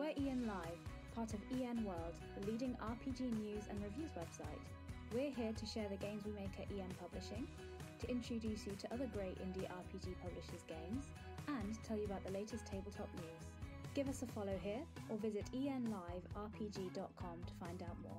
We're EN Live, part of EN World, the leading RPG news and reviews website. We're here to share the games we make at EN Publishing, to introduce you to other great indie RPG publishers' games, and tell you about the latest tabletop news. Give us a follow here or visit enliverpg.com to find out more.